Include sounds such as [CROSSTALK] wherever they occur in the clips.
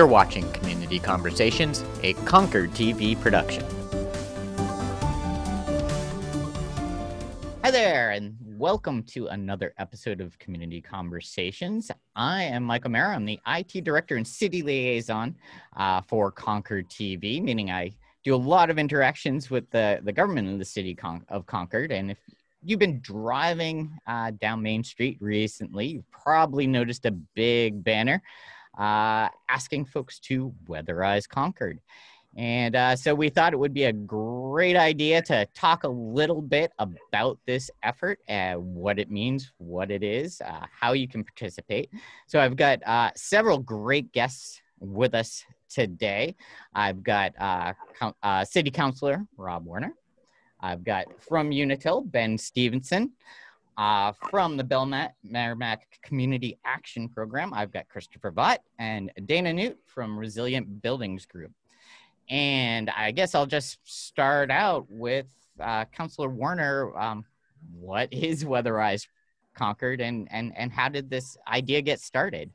You're watching Community Conversations, a Concord TV production. Hi there, and welcome to another episode of Community Conversations. I am Michael O'Mara. I'm the IT Director and City Liaison uh, for Concord TV, meaning I do a lot of interactions with the, the government in the city of Concord. And if you've been driving uh, down Main Street recently, you've probably noticed a big banner uh, asking folks to weatherize Concord. And uh, so we thought it would be a great idea to talk a little bit about this effort, uh, what it means, what it is, uh, how you can participate. So I've got uh, several great guests with us today. I've got uh, uh, City Councilor Rob Werner. I've got from Unitil, Ben Stevenson. Uh, from the Belknap Merrimack Community Action Program, I've got Christopher Vaught and Dana Nute from Resilient Buildings Group. And I guess I'll just start out with uh, Councilor Werner. Um, what [LAUGHS] is Weatherize Concord and, and, and how did this idea get started?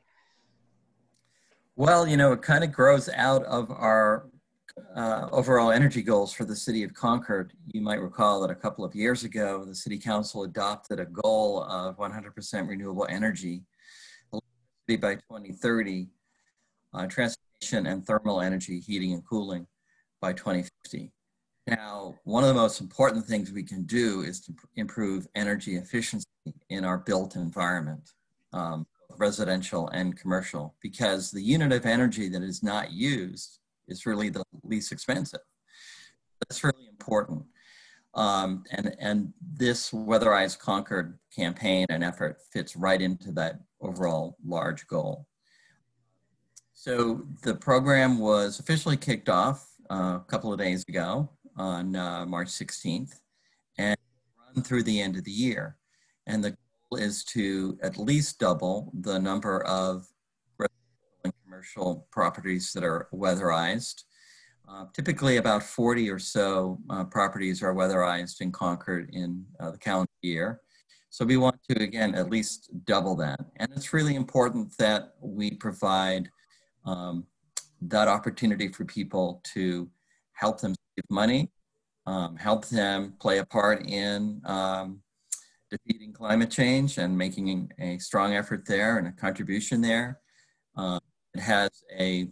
Well, you know, it kind of grows out of our uh, overall energy goals for the city of Concord. You might recall that a couple of years ago, the city council adopted a goal of 100% renewable energy by 2030, uh, transportation and thermal energy, heating and cooling by 2050. Now, one of the most important things we can do is to improve energy efficiency in our built environment, um, residential and commercial, because the unit of energy that is not used is really the least expensive. That's really important. Um, and, and this Weatherize Concord campaign and effort fits right into that overall large goal. So the program was officially kicked off uh, a couple of days ago on uh, March 16th and run through the end of the year. And the goal is to at least double the number of commercial properties that are weatherized. Uh, typically about 40 or so uh, properties are weatherized in Concord in uh, the calendar year. So we want to, again, at least double that. And it's really important that we provide um, that opportunity for people to help them save money, um, help them play a part in um, defeating climate change and making a strong effort there and a contribution there. It has a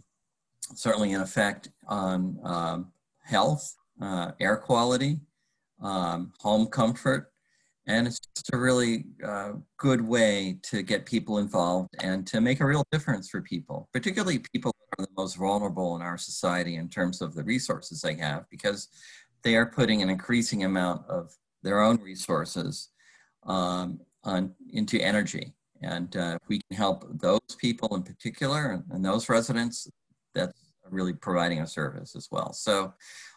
certainly an effect on um, health, uh, air quality, um, home comfort, and it's just a really uh, good way to get people involved and to make a real difference for people, particularly people that are the most vulnerable in our society in terms of the resources they have, because they are putting an increasing amount of their own resources um, on, into energy. And uh, if we can help those people in particular and, and, those residents, that's really providing a service as well. So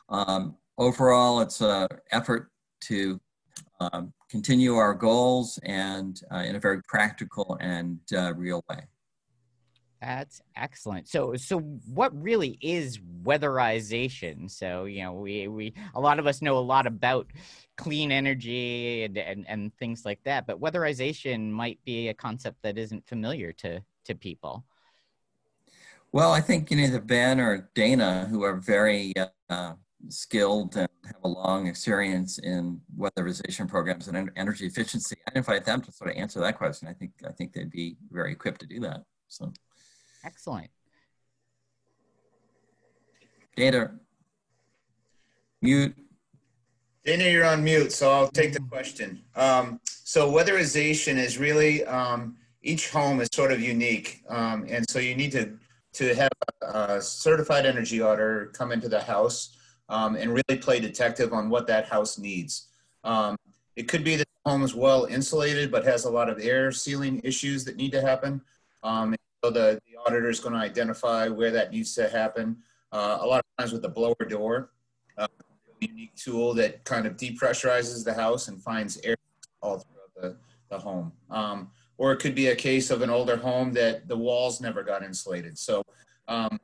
um, overall, it's an effort to um, continue our goals and uh, in a very practical and uh, real way. That's excellent. So, so what really is weatherization? So, you know, we we a lot of us know a lot about clean energy and and, and things like that, but weatherization might be a concept that isn't familiar to to people. Well, I think you know the Ben or Dana, who are very uh, skilled and have a long experience in weatherization programs and energy efficiency. I'd invite them to sort of answer that question. I think I think they'd be very equipped to do that. So. Excellent. Dana, mute. Dana, you're on mute, so I'll take the question. Um, so weatherization is really, um, each home is sort of unique. Um, and so you need to, to have a certified energy auditor come into the house um, and really play detective on what that house needs. Um, it could be that the home is well insulated, but has a lot of air sealing issues that need to happen. Um, so the, the auditor is going to identify where that needs to happen. Uh, a lot of times with the blower door, uh, unique tool that kind of depressurizes the house and finds air all throughout the, the home. Um, or it could be a case of an older home that the walls never got insulated. So um,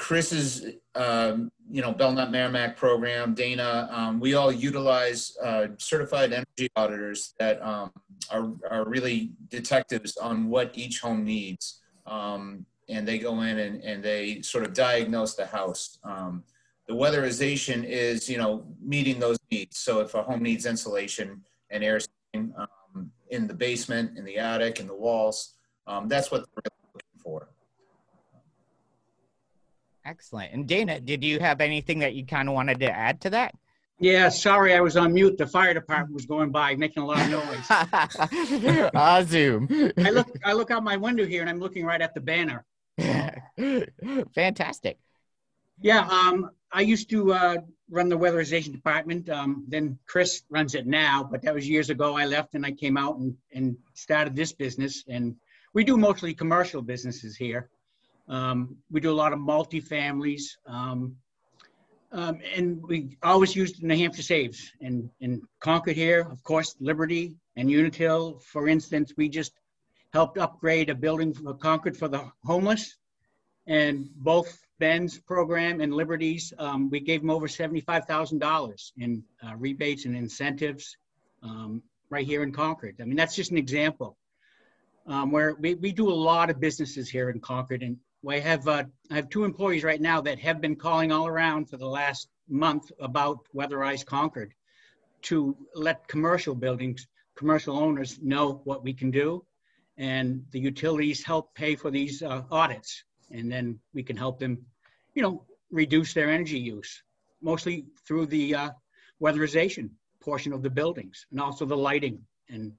Chris's, um, you know, Belknap Merrimack program, Dana, um, we all utilize uh, certified energy auditors that um, are, are really detectives on what each home needs. Um, and they go in and, and they sort of diagnose the house. Um, the weatherization is, you know, meeting those needs. So if a home needs insulation and air um, in the basement, in the attic, in the walls, that's what looking for. Excellent. And Dana, did you have anything that you kind of wanted to add to that? Yeah, sorry, I was on mute. The fire department was going by, making a lot of noise. [LAUGHS] ah, Zoom. I look, I look out my window here, and I'm looking right at the banner. [LAUGHS] Fantastic. Yeah, um, I used to uh, run the weatherization department. Um, then Chris runs it now, but that was years ago. I left and I came out and, and started this business. And we do mostly commercial businesses here. Um, we do a lot of multi-families. Um, um, and we always used New Hampshire Saves and in Concord here, of course, Liberty and Unitil. For instance, we just helped upgrade a building for Concord for the homeless. And both Ben's program and Liberty's, um, we gave them over $75,000 in uh, rebates and incentives um, right here in Concord. I mean, that's just an example. Um, where we, we do a lot of businesses here in Concord and I have uh, I have two employees right now that have been calling all around for the last month about weatherized Concord to let commercial buildings, commercial owners know what we can do, and the utilities help pay for these uh, audits, and then we can help them, you know, reduce their energy use, mostly through the uh, weatherization portion of the buildings, and also the lighting, and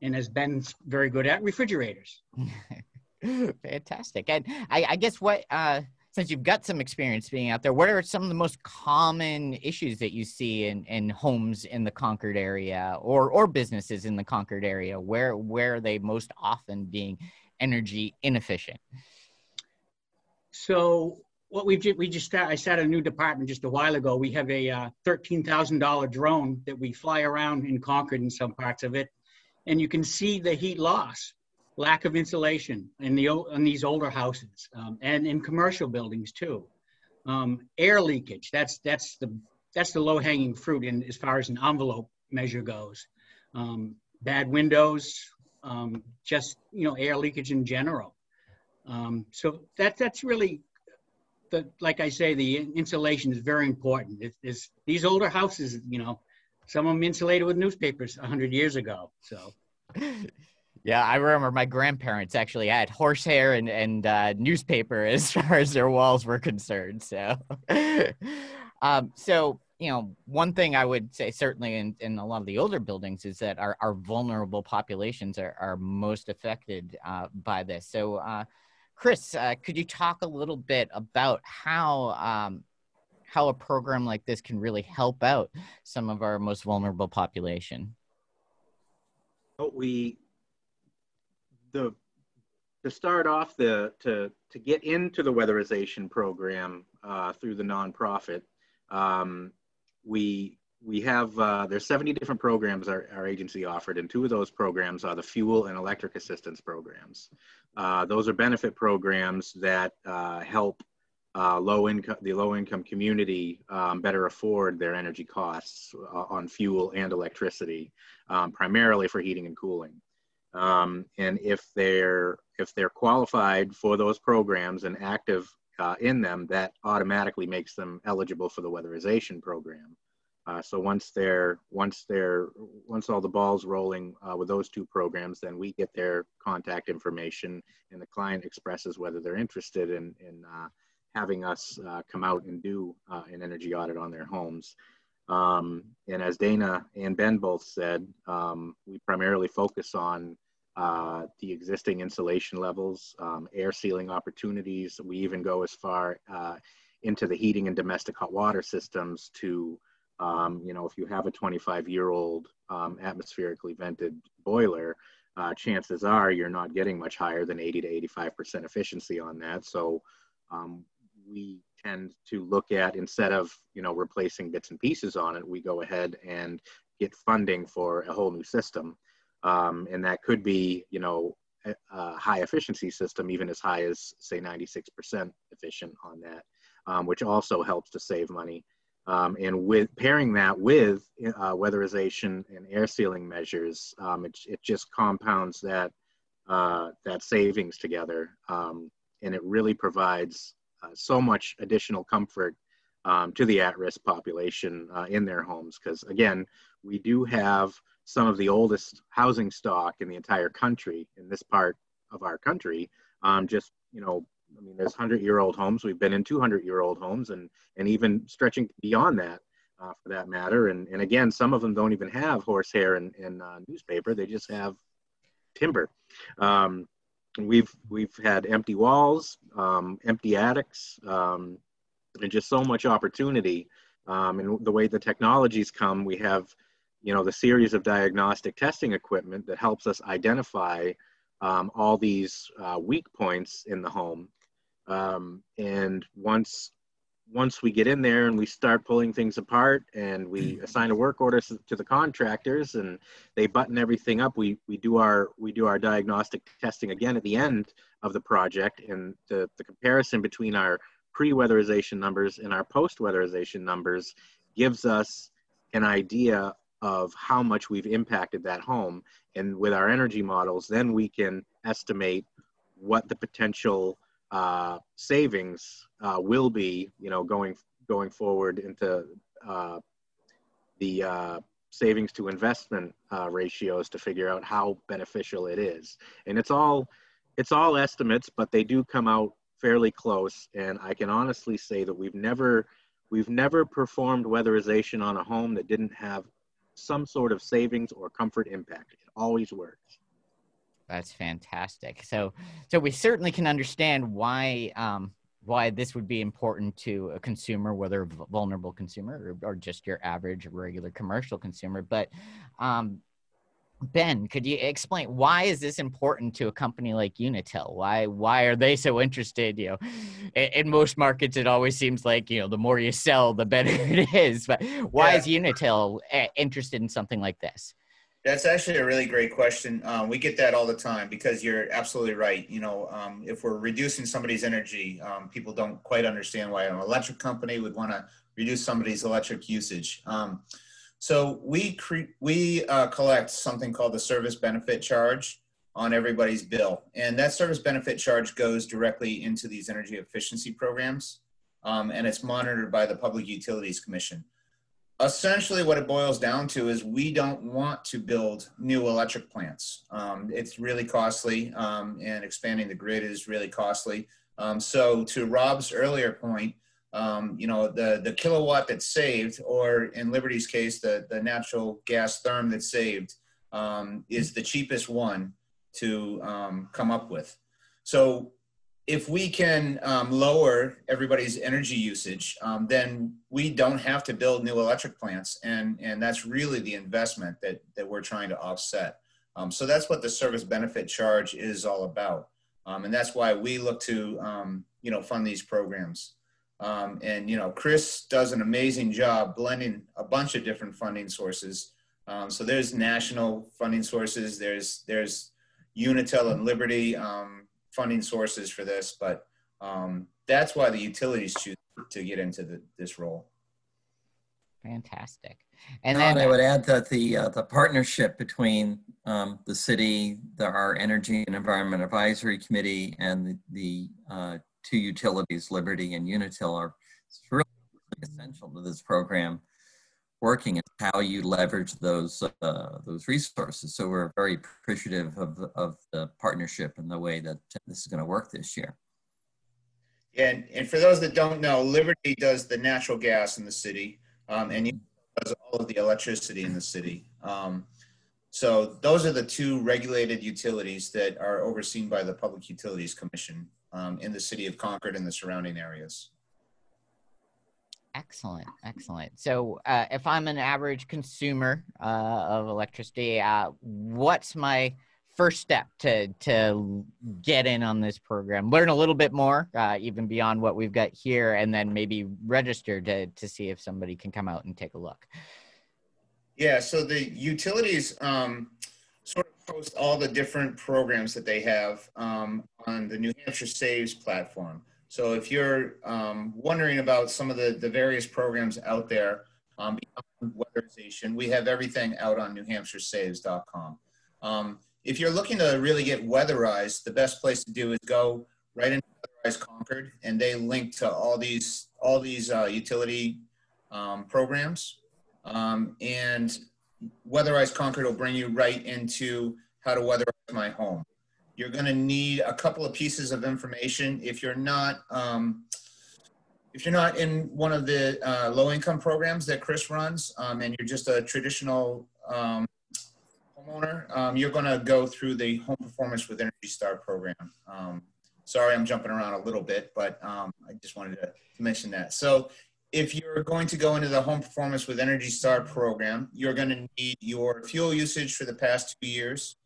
and has been very good at refrigerators. [LAUGHS] [LAUGHS] Fantastic. And I, I guess what, uh, since you've got some experience being out there, what are some of the most common issues that you see in, in homes in the Concord area or, or businesses in the Concord area? Where, where are they most often being energy inefficient? So what we just started, I started a new department just a while ago. We have a uh, thirteen thousand dollar drone that we fly around in Concord in some parts of it, and you can see the heat loss lack of insulation in the in these older houses um, and in commercial buildings too. Um, air leakage. That's that's the that's the low hanging fruit in as far as an envelope measure goes. Um, bad windows, um, just you know air leakage in general. Um, so that that's really the like I say the insulation is very important. It, it's, these older houses, you know, some of them insulated with newspapers 100 years ago. So. [LAUGHS] Yeah, I remember my grandparents actually had horsehair and and uh, newspaper [LAUGHS] as far as their walls were concerned. So, [LAUGHS] um, so you know, one thing I would say certainly in, in a lot of the older buildings is that our, our vulnerable populations are, are most affected uh, by this. So, uh, Chris, uh, could you talk a little bit about how um, how a program like this can really help out some of our most vulnerable population? We the to start off the to to get into the weatherization program uh, through the nonprofit, um, we we have uh, there's 70 different programs our, our agency offered, and two of those programs are the fuel and electric assistance programs. Uh, those are benefit programs that uh, help uh, low income the low income community um, better afford their energy costs uh, on fuel and electricity, um, primarily for heating and cooling. Um, and if they're if they're qualified for those programs and active uh, in them, that automatically makes them eligible for the weatherization program. Uh, so once they're once they're once all the balls rolling uh, with those two programs, then we get their contact information, and the client expresses whether they're interested in in uh, having us uh, come out and do uh, an energy audit on their homes. Um, and as Dana and Ben both said, um, we primarily focus on uh, the existing insulation levels, um, air sealing opportunities. We even go as far uh, into the heating and domestic hot water systems to, um, you know, if you have a 25 year old um, atmospherically vented boiler, uh, chances are you're not getting much higher than 80 to 85% efficiency on that. So um, we tend to look at instead of, you know, replacing bits and pieces on it, we go ahead and get funding for a whole new system. Um, and that could be, you know, a, high efficiency system, even as high as say 96% efficient on that, um, which also helps to save money. Um, and with pairing that with uh, weatherization and air sealing measures, um, it, it just compounds that uh, that savings together. Um, and it really provides uh, so much additional comfort um, to the at-risk population uh, in their homes. Because again, we do have some of the oldest housing stock in the entire country in this part of our country. Um, just you know, I mean, there's hundred-year-old homes. We've been in 200-year-old homes, and and even stretching beyond that, uh, for that matter. And and again, some of them don't even have horsehair and, and uh, newspaper. They just have timber. Um, we've we've had empty walls, um, empty attics, um, and just so much opportunity. Um, and the way the technologies come, we have, you know, the series of diagnostic testing equipment that helps us identify um, all these uh, weak points in the home. Um, and once once we get in there and we start pulling things apart and we assign a work order to the contractors and they button everything up we we do our we do our diagnostic testing again at the end of the project and the, the comparison between our pre-weatherization numbers and our post-weatherization numbers gives us an idea of how much we've impacted that home and with our energy models then we can estimate what the potential uh, savings uh, will be, you know, going going forward into uh, the uh, savings to investment uh, ratios to figure out how beneficial it is. And it's all it's all estimates, but they do come out fairly close. And I can honestly say that we've never we've never performed weatherization on a home that didn't have some sort of savings or comfort impact. It always works. That's fantastic. So, so we certainly can understand why um, why this would be important to a consumer, whether a vulnerable consumer or, or just your average regular commercial consumer. But um, Ben, could you explain why is this important to a company like Unitil? Why why are they so interested? You know, in, most markets, it always seems like you know the more you sell, the better [LAUGHS] it is. But why yeah. is Unitil eh, interested in something like this? That's actually a really great question. Um, we get that all the time because you're absolutely right. You know, um, if we're reducing somebody's energy, um, people don't quite understand why an electric company would want to reduce somebody's electric usage. Um, so we cre- we uh, collect something called the service benefit charge on everybody's bill, and that service benefit charge goes directly into these energy efficiency programs, um, and it's monitored by the Public Utilities Commission essentially what it boils down to is we don't want to build new electric plants. Um, it's really costly, um, and expanding the grid is really costly. Um, so, to Rob's earlier point, um, you know, the the kilowatt that's saved, or in Liberty's case, the the natural gas therm that's saved, um, is the cheapest one to um, come up with. So if we can um, lower everybody's energy usage, um, then we don't have to build new electric plants, and and that's really the investment that that we're trying to offset. Um, so that's what the service benefit charge is all about, um, and that's why we look to um, you know fund these programs. Um, and you know, Chris does an amazing job blending a bunch of different funding sources. so there's national funding sources. There's there's Unitil and Liberty. Um, funding sources for this, but um, that's why the utilities choose to get into the, this role. Fantastic. And then I would add that the uh, the partnership between um, the city, the, our Energy and Environment Advisory Committee, and the, the uh, two utilities, Liberty and Unitil, are really essential to this program working and how you leverage those uh, those resources. So we're very appreciative of of the partnership and the way that this is going to work this year. And and for those that don't know, Liberty does the natural gas in the city, um, and does all of the electricity in the city. Um, so those are the two regulated utilities that are overseen by the Public Utilities Commission um, in the city of Concord and the surrounding areas. Excellent, excellent. So, uh, if I'm an average consumer uh, of electricity, uh, what's my first step to to get in on this program? Learn a little bit more, uh, even beyond what we've got here, and then maybe register to to see if somebody can come out and take a look. Yeah. So the utilities um, sort of post all the different programs that they have um, on the New Hampshire Saves platform. So if you're um, wondering about some of the, the various programs out there um, weatherization, we have everything out on newhampshiresaves.com. Um, if you're looking to really get weatherized, the best place to do is go right into Weatherize Concord, and they link to all these all these uh, utility um, programs. Um, and Weatherize Concord will bring you right into how to weatherize my home. You're going to need a couple of pieces of information if you're not um, if you're not in one of the uh, low income programs that Chris runs, um, and you're just a traditional um, homeowner, um, you're going to go through the Home Performance with Energy Star program. Um, sorry, I'm jumping around a little bit, but um, I just wanted to, mention that. So if you're going to go into the Home Performance with Energy Star program, you're going to need your fuel usage for the past two years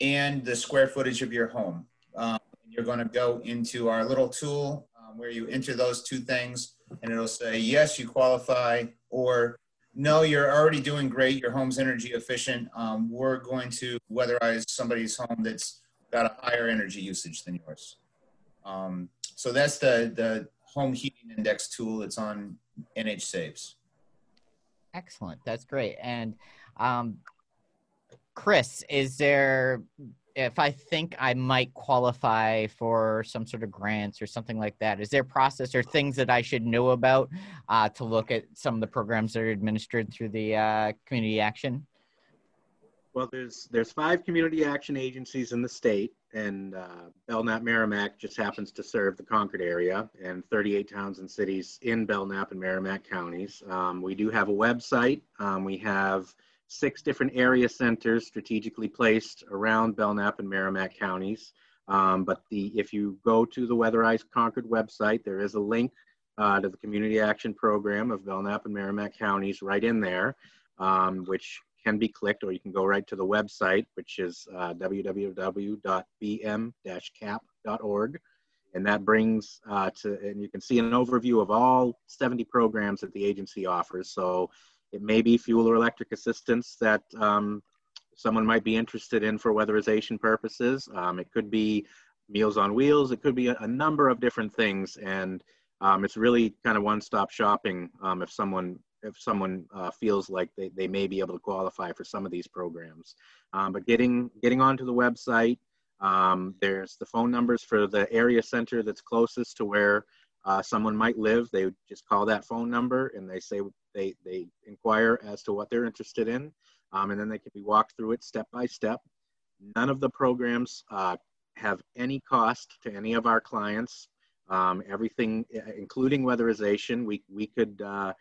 and the square footage of your home. Um, you're going to go into our little tool um, where you enter those two things and it'll say, yes, you qualify, or no, you're already doing great. Your home's energy efficient. Um, we're going to weatherize somebody's home that's got a higher energy usage than yours. Um, so that's the, the home heating index tool that's on NH Saves. Excellent. That's great. And um, Chris, is there if I think I might qualify for some sort of grants or something like that, is there process or things that I should know about uh, to look at some of the programs that are administered through the uh, community action? Well, there's there's five community action agencies in the state, and uh, Belknap Merrimack just happens to serve the Concord area and 38 towns and cities in Belknap and Merrimack counties. Um, we do have a website. Um, we have six different area centers strategically placed around Belknap and Merrimack counties. Um, but the if you go to the Weatherized Concord website, there is a link uh, to the Community Action Program of Belknap and Merrimack counties right in there, um, which can be clicked, or you can go right to the website, which is uh, www.bm-cap.org. And that brings uh, to, and you can see an overview of all 70 programs that the agency offers. So it may be fuel or electric assistance that um, someone might be interested in for weatherization purposes. Um, it could be Meals on Wheels. It could be a, a number of different things, and um, it's really kind of one-stop shopping um, if someone if someone uh, feels like they, they may be able to qualify for some of these programs. Um, but getting getting onto the website, um, there's the phone numbers for the area center that's closest to where uh, someone might live. They would just call that phone number and they say they, they inquire as to what they're interested in, um, and then they can be walked through it step by step. None of the programs uh, have any cost to any of our clients. Um, everything, including weatherization, we, we could uh,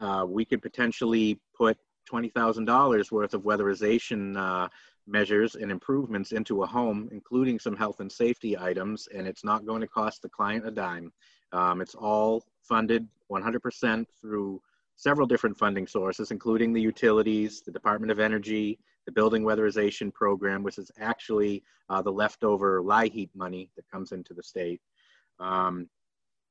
uh, we could potentially put $20,000 worth of weatherization uh, measures and improvements into a home, including some health and safety items, and it's not going to cost the client a dime. Um, it's all funded 100% through several different funding sources, including the utilities, the Department of Energy, the Building Weatherization Program, which is actually uh, the leftover LIHEAP money that comes into the state. Um,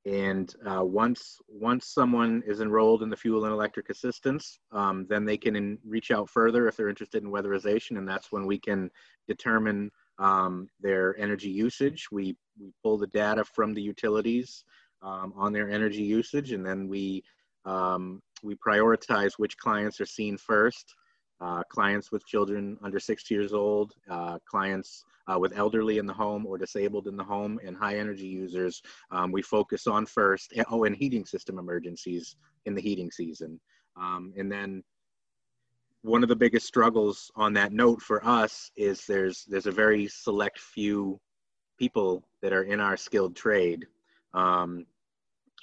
and uh, once once someone is enrolled in the fuel and electric assistance, um, then they can in, reach out further if they're interested in weatherization, and that's when we can determine um, their energy usage. We we pull the data from the utilities um, on their energy usage, and then we um, we prioritize which clients are seen first. Uh, clients with children under 60 years old, uh, clients uh, with elderly in the home or disabled in the home, and high energy users, um, we focus on first. Oh, and heating system emergencies in the heating season. Um, and then one of the biggest struggles on that note for us is there's there's a very select few people that are in our skilled trade. Um,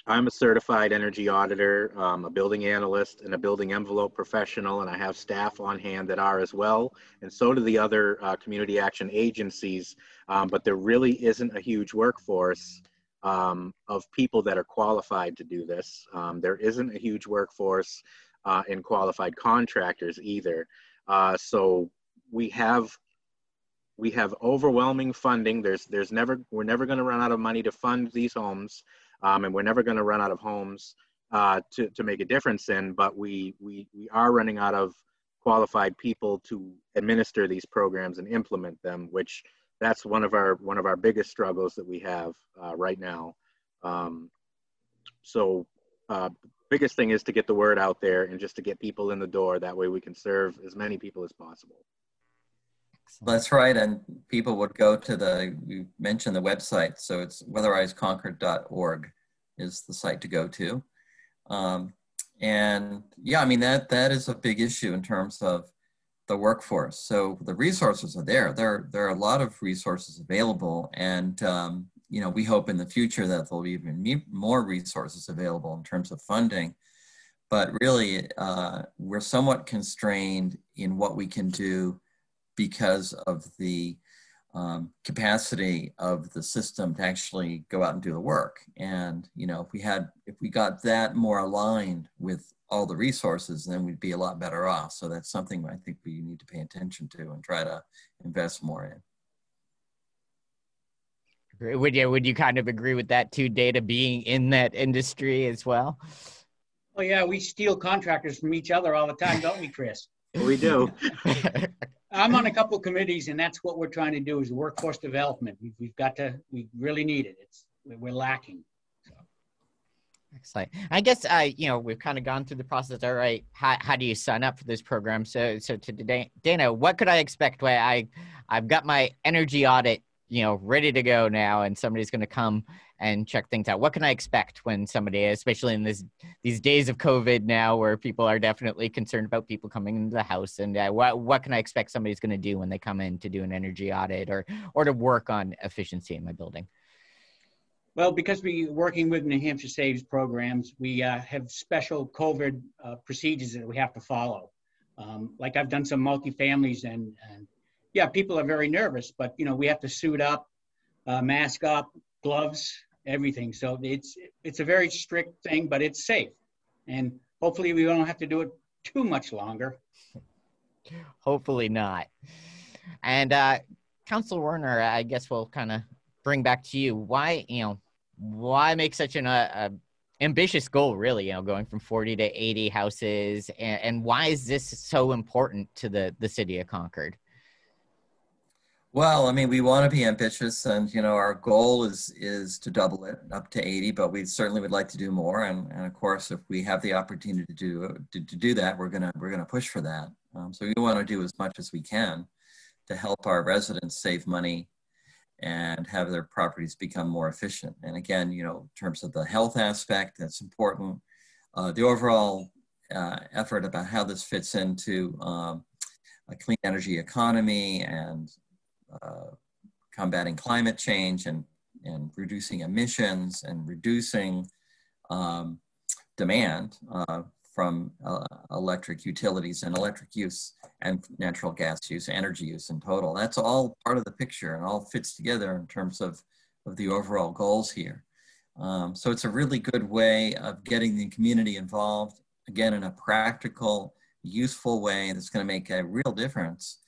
I'm a certified energy auditor, um, a building analyst, and a building envelope professional, and I have staff on hand that are as well, and so do the other uh, community action agencies. Um, but there really isn't a huge workforce um, of people that are qualified to do this. Um, there isn't a huge workforce uh, in qualified contractors either. Uh, so we have we have overwhelming funding. There's there's never we're never going to run out of money to fund these homes um, and we're never going to run out of homes uh, to, to make a difference in, but we, we, we are running out of qualified people to administer these programs and implement them, which that's one of our, one of our biggest struggles that we have uh, right now. Um, so uh, biggest thing is to get the word out there and just to get people in the door. That way we can serve as many people as possible. That's right. And people would go to the, you mentioned the website. So it's weatherizeconcord.org is the site to go to. Um, and yeah, I mean, that, that is a big issue in terms of the workforce. So the resources are there. There, there are a lot of resources available. And, um, you know, we hope in the future that there'll be even more resources available in terms of funding. But really, uh, we're somewhat constrained in what we can do because of the um, capacity of the system to actually go out and do the work. And you know, if we had, if we got that more aligned with all the resources, then we'd be a lot better off. So that's something I think we need to pay attention to and try to invest more in. Would you would you kind of agree with that too? Dana being in that industry as well. Oh yeah, we steal contractors from each other all the time, don't we, Chris? we do. [LAUGHS] I'm on a couple committees, and that's what we're trying to do is workforce development. We've, we've got to, we really need it. It's we're lacking. So. Excellent. I guess uh, you know we've kind of gone through the process. All right, how, how do you sign up for this program? So so today, Dana, what could I expect? Where I I've got my energy audit, you know, ready to go now, and somebody's going to come and check things out. What can I expect when somebody, especially in this these days of COVID now, where people are definitely concerned about people coming into the house, and uh, what what can I expect somebody's going to do when they come in to do an energy audit or or to work on efficiency in my building? Well, because we're working with New Hampshire Saves programs, we uh, have special COVID uh, procedures that we have to follow. Um, like I've done some multi-families and, and yeah, people are very nervous, but you know, we have to suit up, uh, mask up, gloves, everything. So it's it's a very strict thing, but it's safe, and hopefully we don't have to do it too much longer. [LAUGHS] Hopefully not. And uh, Council Werner, I guess we'll kind of bring back to you. Why you know why make such an uh, ambitious goal? Really, you know, going from forty to eighty houses, and, and why is this so important to the the city of Concord? Well, I mean, we want to be ambitious, and you know, our goal is is to double it up to 80, but we certainly would like to do more. And, and of course, if we have the opportunity to do to, to do that, we're gonna we're gonna push for that. Um, so we want to do as much as we can to help our residents save money and have their properties become more efficient. And again, you know, in terms of the health aspect, that's important. Uh, the overall uh, effort about how this fits into um, a clean energy economy and combating climate change and, and reducing emissions and reducing um, demand uh, from uh, electric utilities and electric use and natural gas use, energy use in total. That's all part of the picture and all fits together in terms of, of the overall goals here. Um, so it's a really good way of getting the community involved, again, in a practical, useful way that's going to make a real difference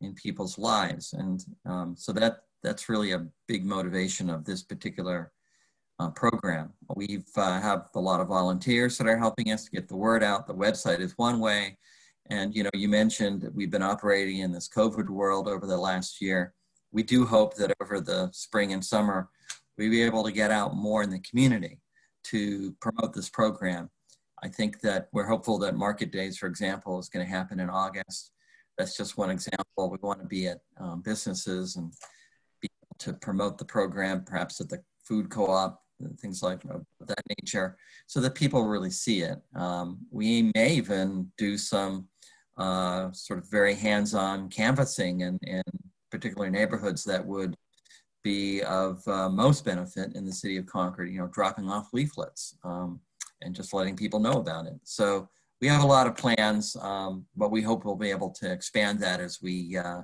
in people's lives. And um, so that that's really a big motivation of this particular uh, program. We've uh, have a lot of volunteers that are helping us to get the word out. The website is one way. And you know, you mentioned that we've been operating in this COVID world over the last year. We do hope that over the spring and summer, we'll be able to get out more in the community to promote this program. I think that we're hopeful that Market Days, for example, is going to happen in August that's just one example. We want to be at um, businesses and be able to promote the program, perhaps at the food co-op, things like that nature, so that people really see it. Um, we may even do some uh, sort of very hands-on canvassing in, in particular neighborhoods that would be of uh, most benefit in the city of Concord, you know, dropping off leaflets um, and just letting people know about it. So we have a lot of plans, um, but we hope we'll be able to expand that as we uh,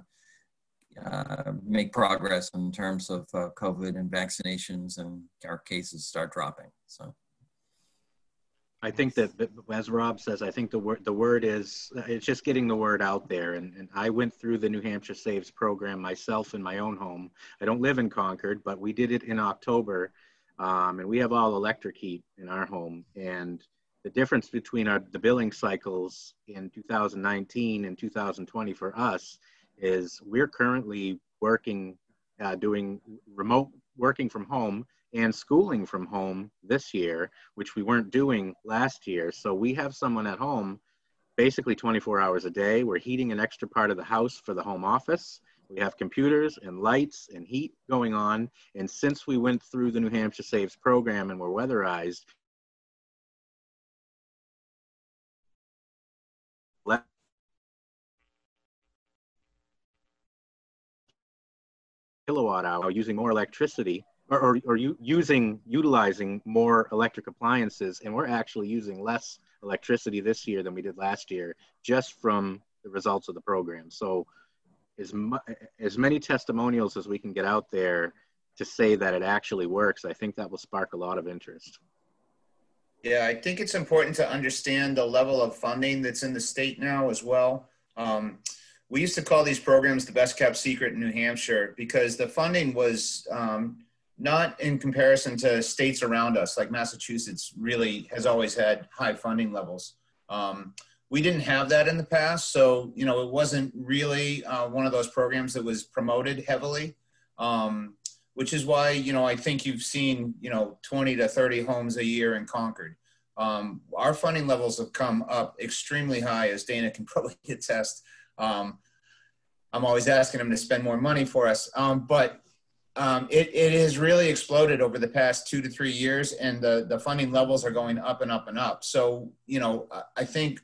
uh, make progress in terms of uh, COVID and vaccinations and our cases start dropping. So. I think that, as Rob says, I think the word the word is it's just getting the word out there. And, and I went through the New Hampshire Saves program myself in my own home. I don't live in Concord, but we did it in October, um, and we have all electric heat in our home. And the difference between our, the billing cycles in 2019 and 2020 for us is we're currently working, uh, doing remote working from home and schooling from home this year, which we weren't doing last year. So we have someone at home basically 24 hours a day. We're heating an extra part of the house for the home office. We have computers and lights and heat going on. And since we went through the New Hampshire Saves program and were weatherized, kilowatt hour using more electricity or, or, or using utilizing more electric appliances and we're actually using less electricity this year than we did last year just from the results of the program so as, mu- as many testimonials as we can get out there to say that it actually works i think that will spark a lot of interest Yeah, I think it's important to understand the level of funding that's in the state now as well. Um, we used to call these programs the best kept secret in New Hampshire because the funding was um, not in comparison to states around us, like Massachusetts really has always had high funding levels. Um, we didn't have that in the past, so you know it wasn't really uh, one of those programs that was promoted heavily. Um, which is why you know I think you've seen you know 20 to 30 homes a year in Concord. Um, our funding levels have come up extremely high, as Dana can [LAUGHS] probably attest. Um, I'm always asking them to spend more money for us, um, but um, it, it has really exploded over the past two to three years, and the the funding levels are going up and up and up. So you know I think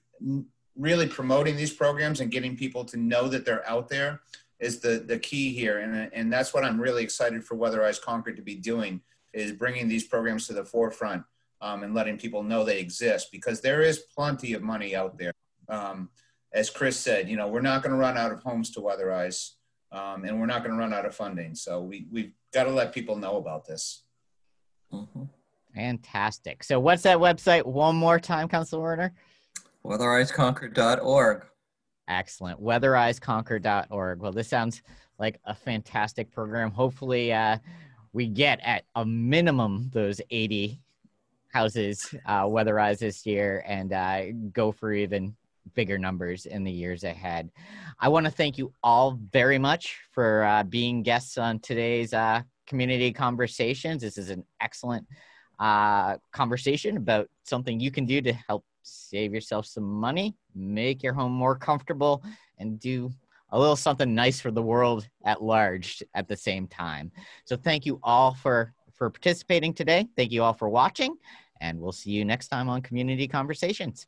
really promoting these programs and getting people to know that they're out there is the the key here, and and that's what I'm really excited for Weatherize Concord to be doing is bringing these programs to the forefront um, and letting people know they exist because there is plenty of money out there. Um, as Chris said, you know, we're not going to run out of homes to weatherize, um, and we're not going to run out of funding. So we we've got to let people know about this. Mm-hmm. Fantastic. So, what's that website one more time, Council Werner? Weatherizeconcord.org. Excellent. Weatherizeconcord.org. Well, this sounds like a fantastic program. Hopefully, uh, we get at a minimum those 80 houses uh, weatherized this year and uh, go for even bigger numbers in the years ahead. I want to thank you all very much for uh, being guests on today's uh, community conversations. This is an excellent uh, conversation about something you can do to help save yourself some money, make your home more comfortable, and do a little something nice for the world at large at the same time. So thank you all for for participating today. Thank you all for watching, and we'll see you next time on Community Conversations.